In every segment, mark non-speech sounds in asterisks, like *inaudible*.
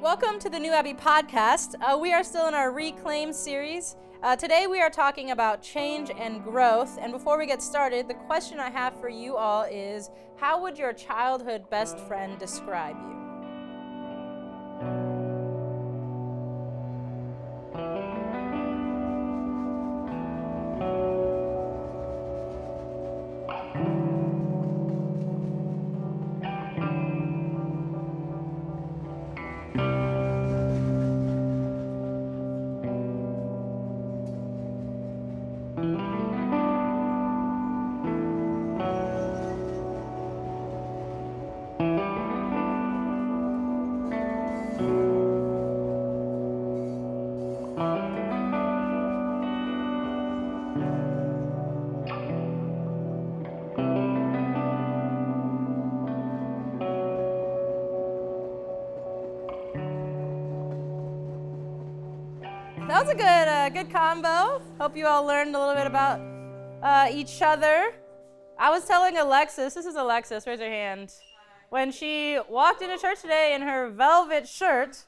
Welcome to the New Abbey podcast. Uh, we are still in our Reclaim series. Uh, today we are talking about change and growth. And before we get started, the question I have for you all is How would your childhood best friend describe you? That was a good, uh, good combo. Hope you all learned a little bit about uh, each other. I was telling Alexis, this is Alexis, raise her hand. When she walked into church today in her velvet shirt,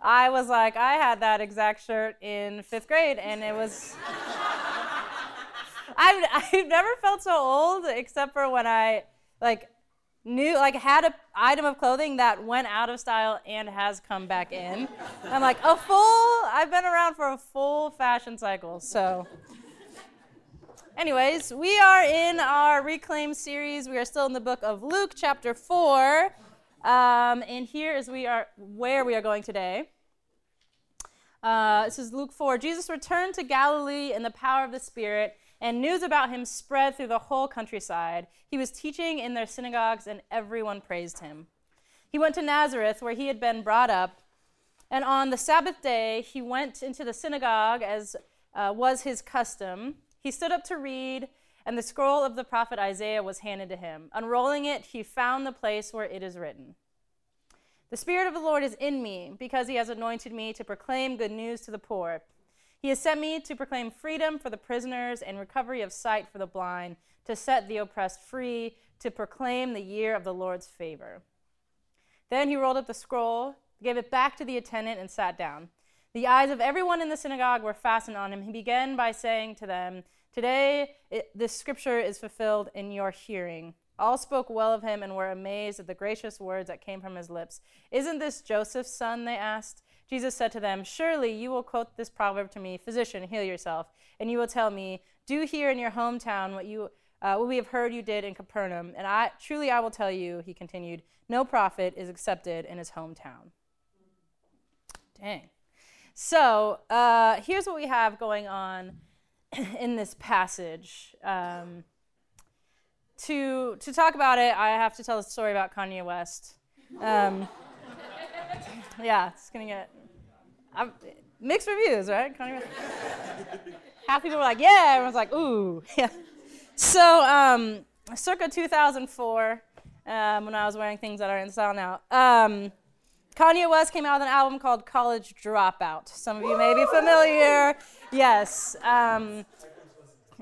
I was like, I had that exact shirt in fifth grade, and it was. *laughs* I've, I've never felt so old except for when I, like, knew like had an item of clothing that went out of style and has come back in. I'm like a full. I've been around for a full fashion cycle. So, anyways, we are in our reclaim series. We are still in the book of Luke, chapter four, um, and here is we are where we are going today. Uh, this is Luke 4. Jesus returned to Galilee in the power of the Spirit, and news about him spread through the whole countryside. He was teaching in their synagogues, and everyone praised him. He went to Nazareth, where he had been brought up, and on the Sabbath day, he went into the synagogue, as uh, was his custom. He stood up to read, and the scroll of the prophet Isaiah was handed to him. Unrolling it, he found the place where it is written. The Spirit of the Lord is in me, because he has anointed me to proclaim good news to the poor. He has sent me to proclaim freedom for the prisoners and recovery of sight for the blind, to set the oppressed free, to proclaim the year of the Lord's favor. Then he rolled up the scroll, gave it back to the attendant, and sat down. The eyes of everyone in the synagogue were fastened on him. He began by saying to them, Today it, this scripture is fulfilled in your hearing. All spoke well of him and were amazed at the gracious words that came from his lips. Isn't this Joseph's son? They asked. Jesus said to them, Surely you will quote this proverb to me, Physician, heal yourself. And you will tell me, Do here in your hometown what, you, uh, what we have heard you did in Capernaum. And I, truly I will tell you, he continued, no prophet is accepted in his hometown. Dang. So uh, here's what we have going on *clears throat* in this passage. Um, to to talk about it, I have to tell the story about Kanye West. Um, *laughs* yeah, it's gonna get I'm, mixed reviews, right? Half people were like, "Yeah," everyone's like, "Ooh." *laughs* Yeah. So, um, circa 2004, um, when I was wearing things that are in style now, um, Kanye West came out with an album called College Dropout. Some of you may be familiar. Yes. Um,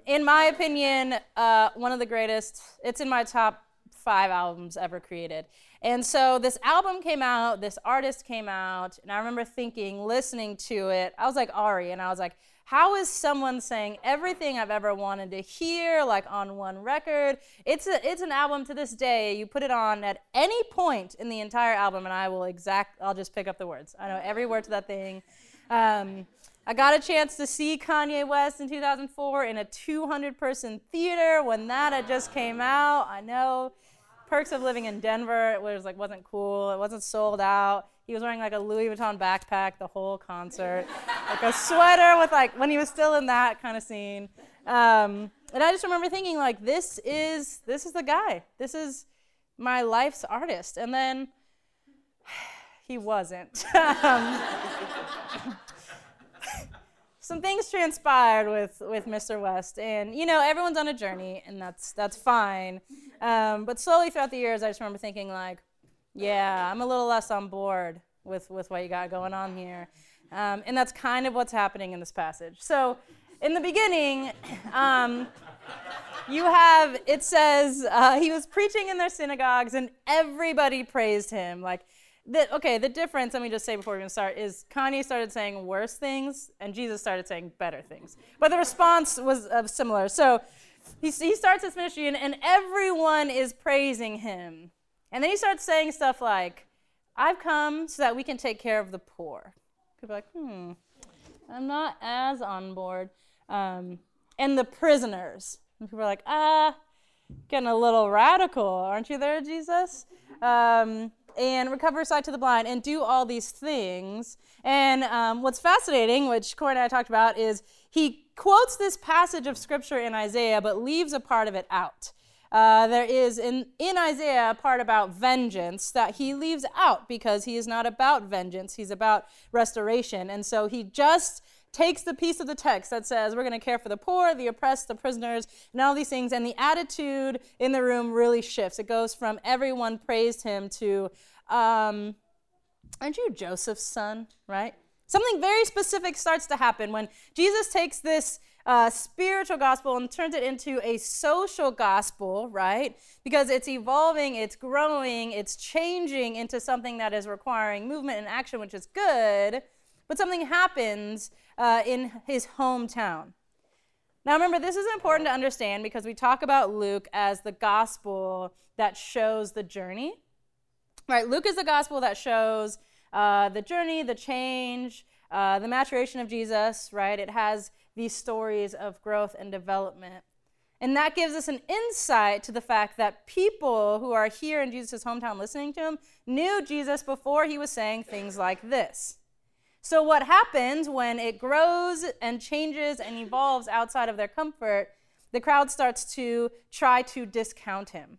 in my opinion, uh, one of the greatest. It's in my top five albums ever created. And so this album came out, this artist came out, and I remember thinking, listening to it, I was like Ari, and I was like, how is someone saying everything I've ever wanted to hear, like on one record? It's a, it's an album to this day. You put it on at any point in the entire album, and I will exact. I'll just pick up the words. I know every word to that thing. Um, I got a chance to see Kanye West in 2004 in a 200 person theater when that had just came out. I know perks of living in Denver. It was like wasn't cool. It wasn't sold out. He was wearing like a Louis Vuitton backpack the whole concert, *laughs* like a sweater with like when he was still in that kind of scene. Um, and I just remember thinking like this is this is the guy. This is my life's artist. And then *sighs* he wasn't. *laughs* um, some things transpired with, with Mr. West, and you know everyone's on a journey, and that's that's fine. Um, but slowly throughout the years, I just remember thinking like, yeah, I'm a little less on board with with what you got going on here, um, and that's kind of what's happening in this passage. So, in the beginning. *coughs* Um, you have it says uh, he was preaching in their synagogues and everybody praised him like the, okay, the difference, let me just say before we even start, is Kanye started saying worse things and Jesus started saying better things. But the response was uh, similar. So he, he starts his ministry and, and everyone is praising him. And then he starts saying stuff like, I've come so that we can take care of the poor. People are like, hmm, I'm not as on board. Um, and the prisoners. And people are like, ah, getting a little radical, aren't you there, Jesus? Um, and recover sight to the blind and do all these things. And um, what's fascinating, which Corey and I talked about, is he quotes this passage of scripture in Isaiah, but leaves a part of it out. Uh, there is in, in Isaiah a part about vengeance that he leaves out because he is not about vengeance, he's about restoration. And so he just takes the piece of the text that says we're going to care for the poor, the oppressed, the prisoners, and all these things, and the attitude in the room really shifts. It goes from everyone praised him to, um, aren't you Joseph's son, right? Something very specific starts to happen when Jesus takes this uh, spiritual gospel and turns it into a social gospel, right? Because it's evolving, it's growing, it's changing into something that is requiring movement and action, which is good. But something happens uh, in his hometown. Now, remember, this is important to understand because we talk about Luke as the gospel that shows the journey. Right? Luke is the gospel that shows uh, the journey, the change, uh, the maturation of Jesus, right? It has these stories of growth and development. And that gives us an insight to the fact that people who are here in Jesus' hometown listening to him knew Jesus before he was saying things like this. So, what happens when it grows and changes and evolves outside of their comfort, the crowd starts to try to discount him.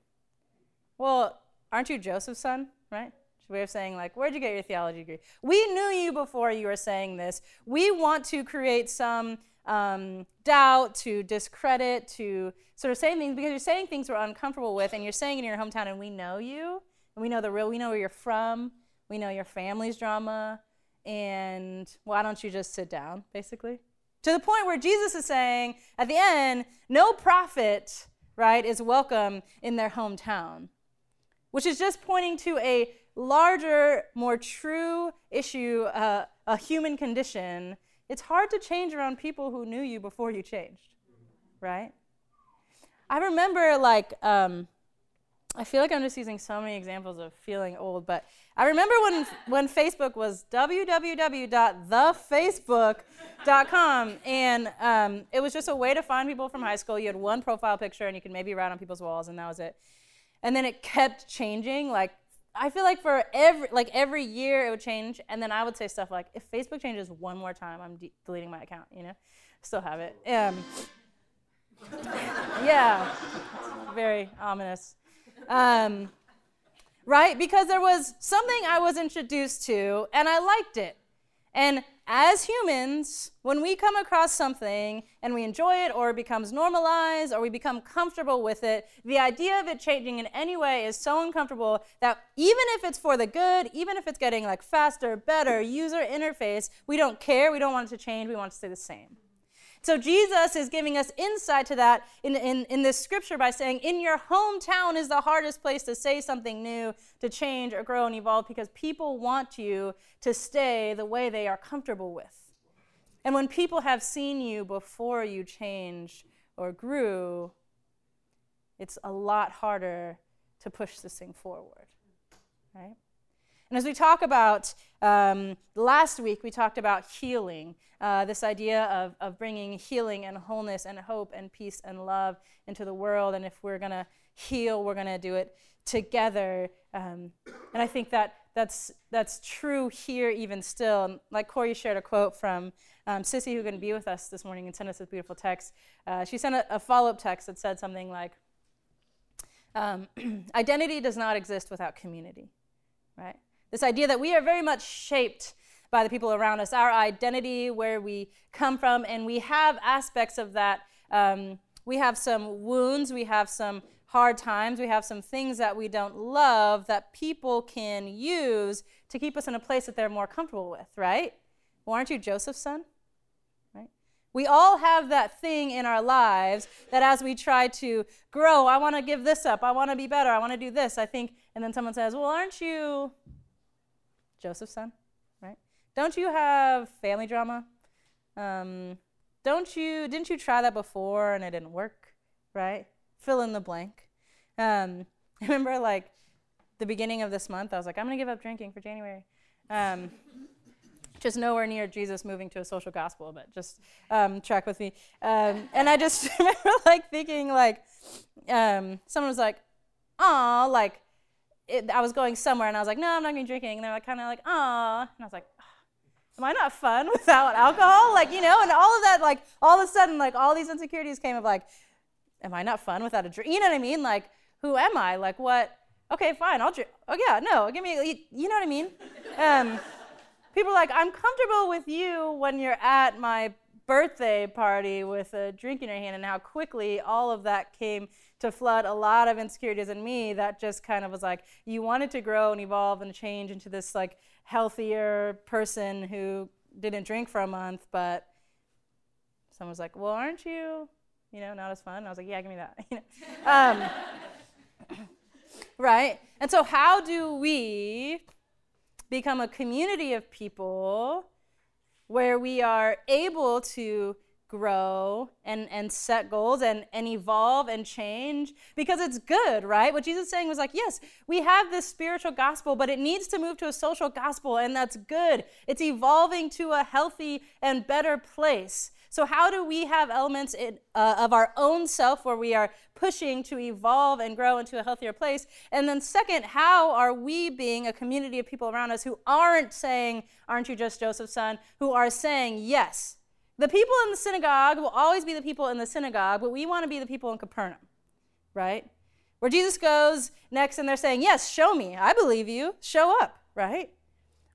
Well, aren't you Joseph's son, right? way of saying, like, where'd you get your theology degree? We knew you before you were saying this. We want to create some um, doubt, to discredit, to sort of say things because you're saying things we're uncomfortable with, and you're saying in your hometown, and we know you, and we know the real, we know where you're from, we know your family's drama, and why don't you just sit down, basically? To the point where Jesus is saying at the end, no prophet, right, is welcome in their hometown, which is just pointing to a larger, more true issue, uh, a human condition, it's hard to change around people who knew you before you changed, right? I remember, like, um, I feel like I'm just using so many examples of feeling old, but I remember when, when Facebook was www.thefacebook.com, and um, it was just a way to find people from high school. You had one profile picture, and you could maybe write on people's walls, and that was it. And then it kept changing. Like I feel like for every like every year it would change, and then I would say stuff like, "If Facebook changes one more time, I'm de- deleting my account." You know, still have it. Um, *laughs* yeah, very ominous. Um, right? Because there was something I was introduced to, and I liked it, and as humans, when we come across something and we enjoy it or it becomes normalized or we become comfortable with it, the idea of it changing in any way is so uncomfortable that even if it's for the good, even if it's getting like faster, better user interface, we don't care. We don't want it to change. We want it to stay the same. So Jesus is giving us insight to that in, in, in this scripture by saying, in your hometown is the hardest place to say something new, to change or grow and evolve because people want you to stay the way they are comfortable with. And when people have seen you before you changed or grew, it's a lot harder to push this thing forward, right? And as we talk about um, last week, we talked about healing, uh, this idea of, of bringing healing and wholeness and hope and peace and love into the world. And if we're going to heal, we're going to do it together. Um, and I think that that's, that's true here even still. And like Corey shared a quote from um, Sissy, going to be with us this morning and sent us this beautiful text. Uh, she sent a, a follow up text that said something like, um, *clears throat* Identity does not exist without community, right? This idea that we are very much shaped by the people around us, our identity, where we come from, and we have aspects of that. Um, we have some wounds, we have some hard times, we have some things that we don't love that people can use to keep us in a place that they're more comfortable with, right? Well, aren't you Joseph's son? Right? We all have that thing in our lives that as we try to grow, I want to give this up, I want to be better, I want to do this, I think, and then someone says, Well, aren't you Joseph's son, right? Don't you have family drama? Um, don't you, didn't you try that before and it didn't work, right? Fill in the blank. Um, *laughs* I remember like the beginning of this month, I was like, I'm to give up drinking for January. Um, *laughs* just nowhere near Jesus moving to a social gospel, but just um, track with me. Um, and I just *laughs* remember like thinking like, um, someone was like, "Aw," like it, I was going somewhere, and I was like, "No, I'm not going to be drinking." And they're like, kind of like, "Aw," and I was like, "Am I not fun *laughs* without alcohol?" Like you know, and all of that, like all of a sudden, like all these insecurities came of like, "Am I not fun without a drink?" You know what I mean? Like, who am I? Like what? Okay, fine, I'll drink. Oh yeah, no, give me. You know what I mean? Um, people are like, I'm comfortable with you when you're at my birthday party with a drink in your hand, and how quickly all of that came to flood a lot of insecurities in me that just kind of was like, you wanted to grow and evolve and change into this like healthier person who didn't drink for a month, but someone was like, well, aren't you, you know, not as fun? And I was like, yeah, give me that. *laughs* um, *coughs* right? And so, how do we become a community of people where we are able to grow and, and set goals and, and evolve and change because it's good, right? What Jesus saying was like, yes, we have this spiritual gospel, but it needs to move to a social gospel, and that's good. It's evolving to a healthy and better place. So, how do we have elements in, uh, of our own self where we are pushing to evolve and grow into a healthier place? And then, second, how are we being a community of people around us who aren't saying, Aren't you just Joseph's son? who are saying, Yes. The people in the synagogue will always be the people in the synagogue, but we want to be the people in Capernaum, right? Where Jesus goes next and they're saying, Yes, show me. I believe you. Show up, right?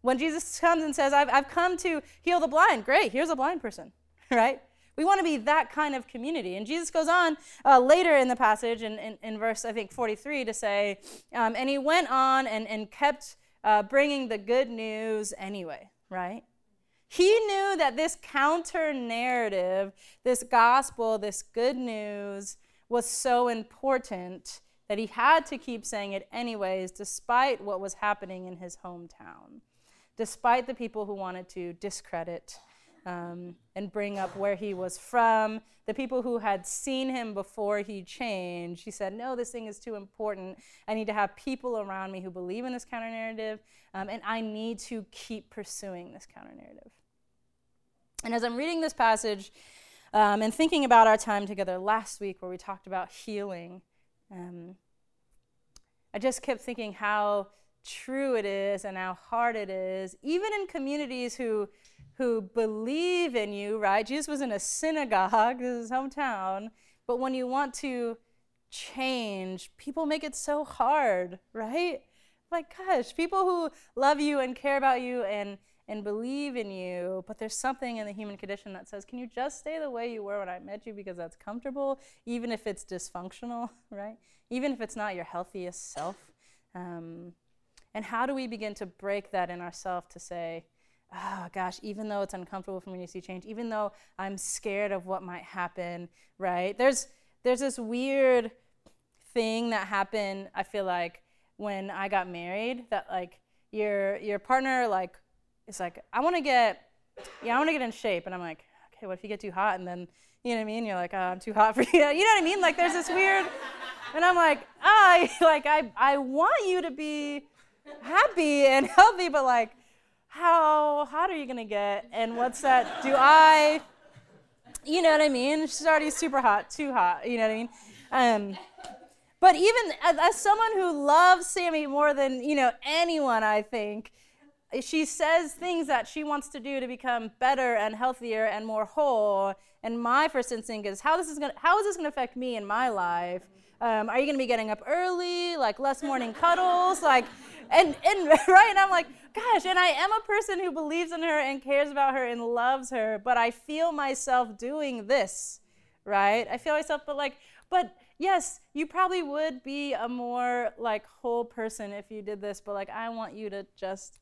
When Jesus comes and says, I've, I've come to heal the blind, great, here's a blind person *laughs* right? We want to be that kind of community. And Jesus goes on uh, later in the passage, in, in, in, verse, I think, 43, to say, um, and he went on and, and kept uh, bringing the good news anyway, right? He knew that this counter narrative, this gospel, this good news was so important that he had to keep saying it anyways, despite what was happening in his hometown, despite the people who wanted to discredit um, and bring up where he was from. The people who had seen him before he changed, he said, No, this thing is too important. I need to have people around me who believe in this counter narrative, um, and I need to keep pursuing this counter narrative. And as I'm reading this passage um, and thinking about our time together last week where we talked about healing, um, I just kept thinking how true it is and how hard it is, even in communities who who believe in you, right? Jesus was in a synagogue, this is his hometown, but when you want to change, people make it so hard, right? Like, gosh, people who love you and care about you and and believe in you, but there's something in the human condition that says, can you just stay the way you were when I met you because that's comfortable, even if it's dysfunctional, *laughs* right? Even if it's not your healthiest self. Um, and how do we begin to break that in ourselves to say, oh gosh, even though it's uncomfortable for me to see change, even though I'm scared of what might happen, right? There's there's this weird thing that happened, I feel like, when I got married, that like your your partner like is like, I wanna get yeah, I wanna get in shape. And I'm like, okay, what if you get too hot and then you know what I mean? You're like, oh, I'm too hot for *laughs* you. You know what I mean? Like there's this weird and I'm like, I *laughs* like I I want you to be happy and *laughs* healthy, but like how hot are you gonna get? And what's that? Do I, you know what I mean? She's already super hot, too hot. You know what I mean? Um, but even as, as someone who loves Sammy more than you know anyone, I think she says things that she wants to do to become better and healthier and more whole. And my first instinct is how this is gonna how is this gonna affect me in my life? Um, are you gonna be getting up early, like less morning cuddles, like, and and *laughs* right? And I'm like, gosh, and I am a person who believes in her and cares about her and loves her, but I feel myself doing this, right? I feel myself, but like, but yes, you probably would be a more like whole person if you did this, but like, I want you to just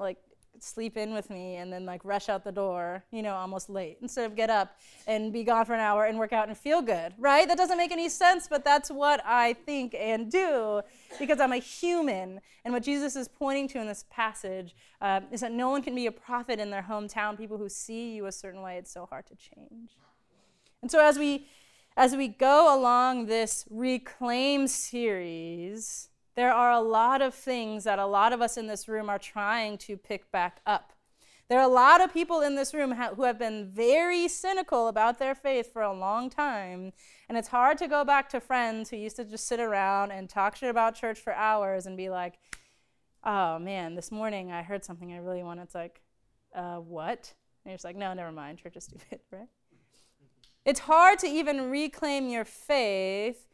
like sleep in with me and then like rush out the door, you know, almost late, instead of get up and be gone for an hour and work out and feel good, right? That doesn't make any sense, but that's what I think and do because I'm a human. And what Jesus is pointing to in this passage uh, is that no one can be a prophet in their hometown. People who see you a certain way, it's so hard to change. And so as we as we go along this reclaim series, there are a lot of things that a lot of us in this room are trying to pick back up. There are a lot of people in this room who have been very cynical about their faith for a long time. And it's hard to go back to friends who used to just sit around and talk shit about church for hours and be like, oh man, this morning I heard something I really want. It's like, uh, what? And you're just like, no, never mind. Church is stupid, *laughs* right? It's hard to even reclaim your faith.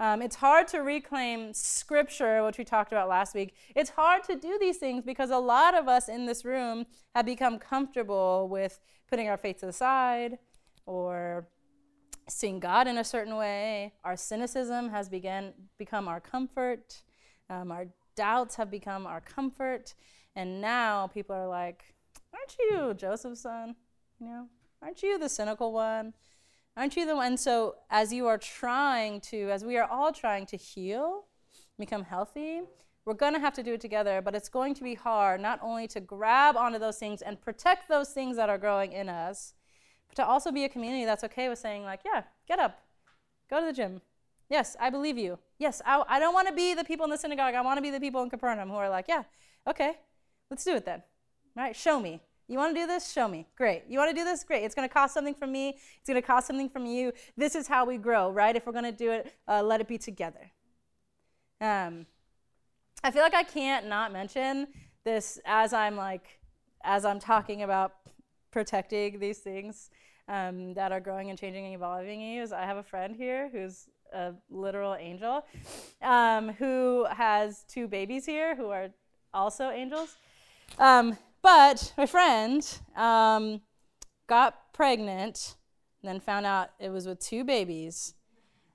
Um, it's hard to reclaim scripture, which we talked about last week. It's hard to do these things because a lot of us in this room have become comfortable with putting our faith to the side or seeing God in a certain way. Our cynicism has begun become our comfort. Um, our doubts have become our comfort. And now people are like, Aren't you Joseph's son? You know, aren't you the cynical one? Aren't you the one? So, as you are trying to, as we are all trying to heal, become healthy, we're going to have to do it together, but it's going to be hard not only to grab onto those things and protect those things that are growing in us, but to also be a community that's okay with saying, like, yeah, get up, go to the gym. Yes, I believe you. Yes, I, I don't want to be the people in the synagogue. I want to be the people in Capernaum who are like, yeah, okay, let's do it then. Right? Show me. You want to do this? Show me. Great. You want to do this? Great. It's going to cost something from me. It's going to cost something from you. This is how we grow, right? If we're going to do it, uh, let it be together. Um, I feel like I can't not mention this as I'm like, as I'm talking about protecting these things um, that are growing and changing and evolving. Is I have a friend here who's a literal angel, um, who has two babies here who are also angels. Um, but my friend um, got pregnant, and then found out it was with two babies,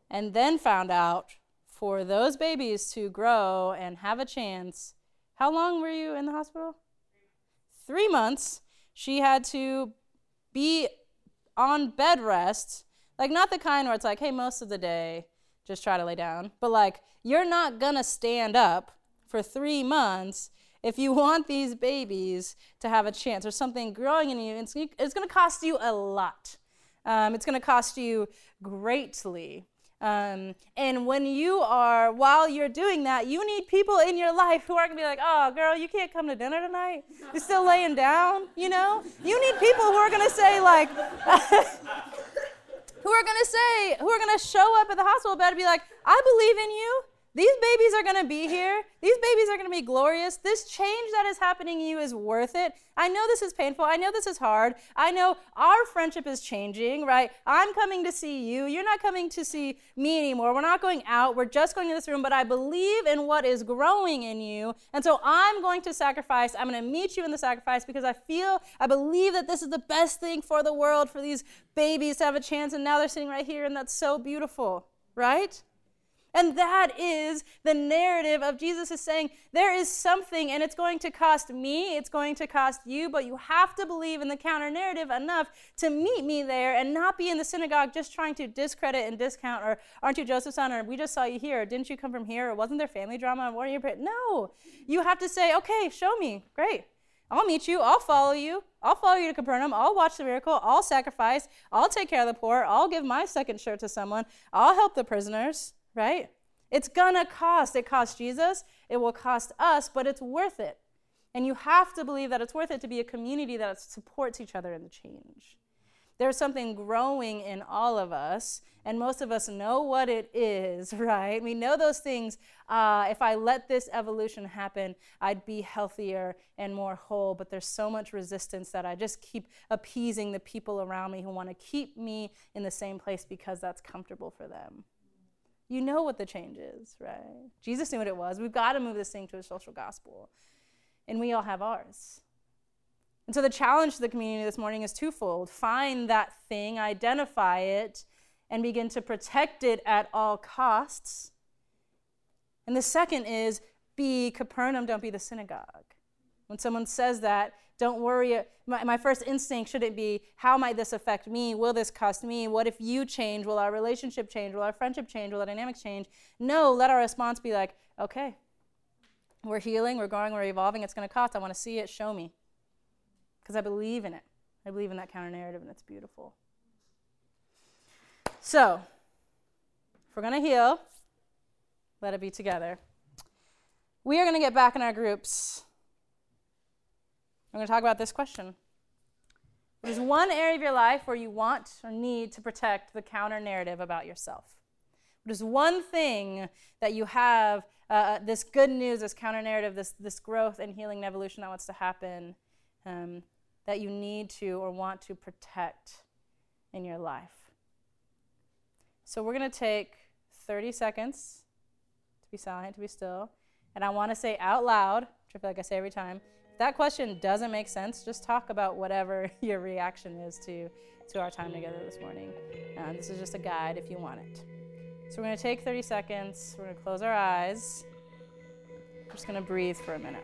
and then found out for those babies to grow and have a chance. How long were you in the hospital? Three months. She had to be on bed rest, like not the kind where it's like, hey, most of the day, just try to lay down, but like, you're not gonna stand up for three months if you want these babies to have a chance or something growing in you, it's, it's going to cost you a lot. Um, it's going to cost you greatly. Um, and when you are, while you're doing that, you need people in your life who are going to be like, oh, girl, you can't come to dinner tonight. You're still laying down, you know? You need people who are going to say, like, *laughs* who are going to say, who are going to show up at the hospital bed and be like, I believe in you. These babies are going to be here. These babies are going to be glorious. This change that is happening in you is worth it. I know this is painful. I know this is hard. I know our friendship is changing, right? I'm coming to see you. You're not coming to see me anymore. We're not going out. We're just going in this room, but I believe in what is growing in you. And so I'm going to sacrifice. I'm going to meet you in the sacrifice because I feel, I believe that this is the best thing for the world, for these babies to have a chance. And now they're sitting right here, and that's so beautiful, right? And that is the narrative of Jesus is saying there is something and it's going to cost me, it's going to cost you, but you have to believe in the counter narrative enough to meet me there and not be in the synagogue just trying to discredit and discount or aren't you Joseph's son or we just saw you here or didn't you come from here or wasn't there family drama are you no you have to say okay show me great I'll meet you. I'll follow you. I'll follow you to Capernaum. I'll watch the miracle. I'll sacrifice. I'll take care of the poor. I'll give my second shirt to someone. I'll help the prisoners right? It's gonna cost. It cost Jesus, it will cost us, but it's worth it. And you have to believe that it's worth it to be a community that supports each other in the change. There's something growing in all of us, and most of us know what it is, *laughs* right? We know those things. Uh, if I let this evolution happen, I'd be healthier and more whole. But there's so much resistance that I just keep appeasing the people around me who want to keep me in the same place because that's comfortable for them. You know what the change is, right? Jesus knew what it was. We've got to move this thing to a social gospel. And we all have ours. And so the challenge to the community this morning is twofold find that thing, identify it, and begin to protect it at all costs. And the second is be Capernaum, don't be the synagogue. When someone says that, don't worry. Uh, my, my first instinct shouldn't be, how might this affect me? Will this cost me? What if you change? Will our relationship change? Will our friendship change? Will our dynamics change? No, let our response be like, okay, we're healing, we're growing, we're evolving. It's going to cost. I want to see it. Show me. Because I believe in it. I believe in that counter narrative, and it's beautiful. So, if we're going to heal, let it be together. We are going to get back in our groups. We're going to talk about this question. What is one area of your life where you want or need to protect the counter narrative about yourself? What is one thing that you have, uh, uh this good news, this counter narrative, this, this growth and healing and evolution that wants to happen, um, that you need to or want to protect in your life? So we're going to take 30 seconds to be silent, to be still. And I want to say out loud, which I feel like I say every time, if that question doesn't make sense, just talk about whatever *laughs* your reaction is to, to our time together this morning. Uh, this is just a guide if you want it. So we're going to take 30 seconds. We're going to close our eyes. We're just going to breathe for a minute.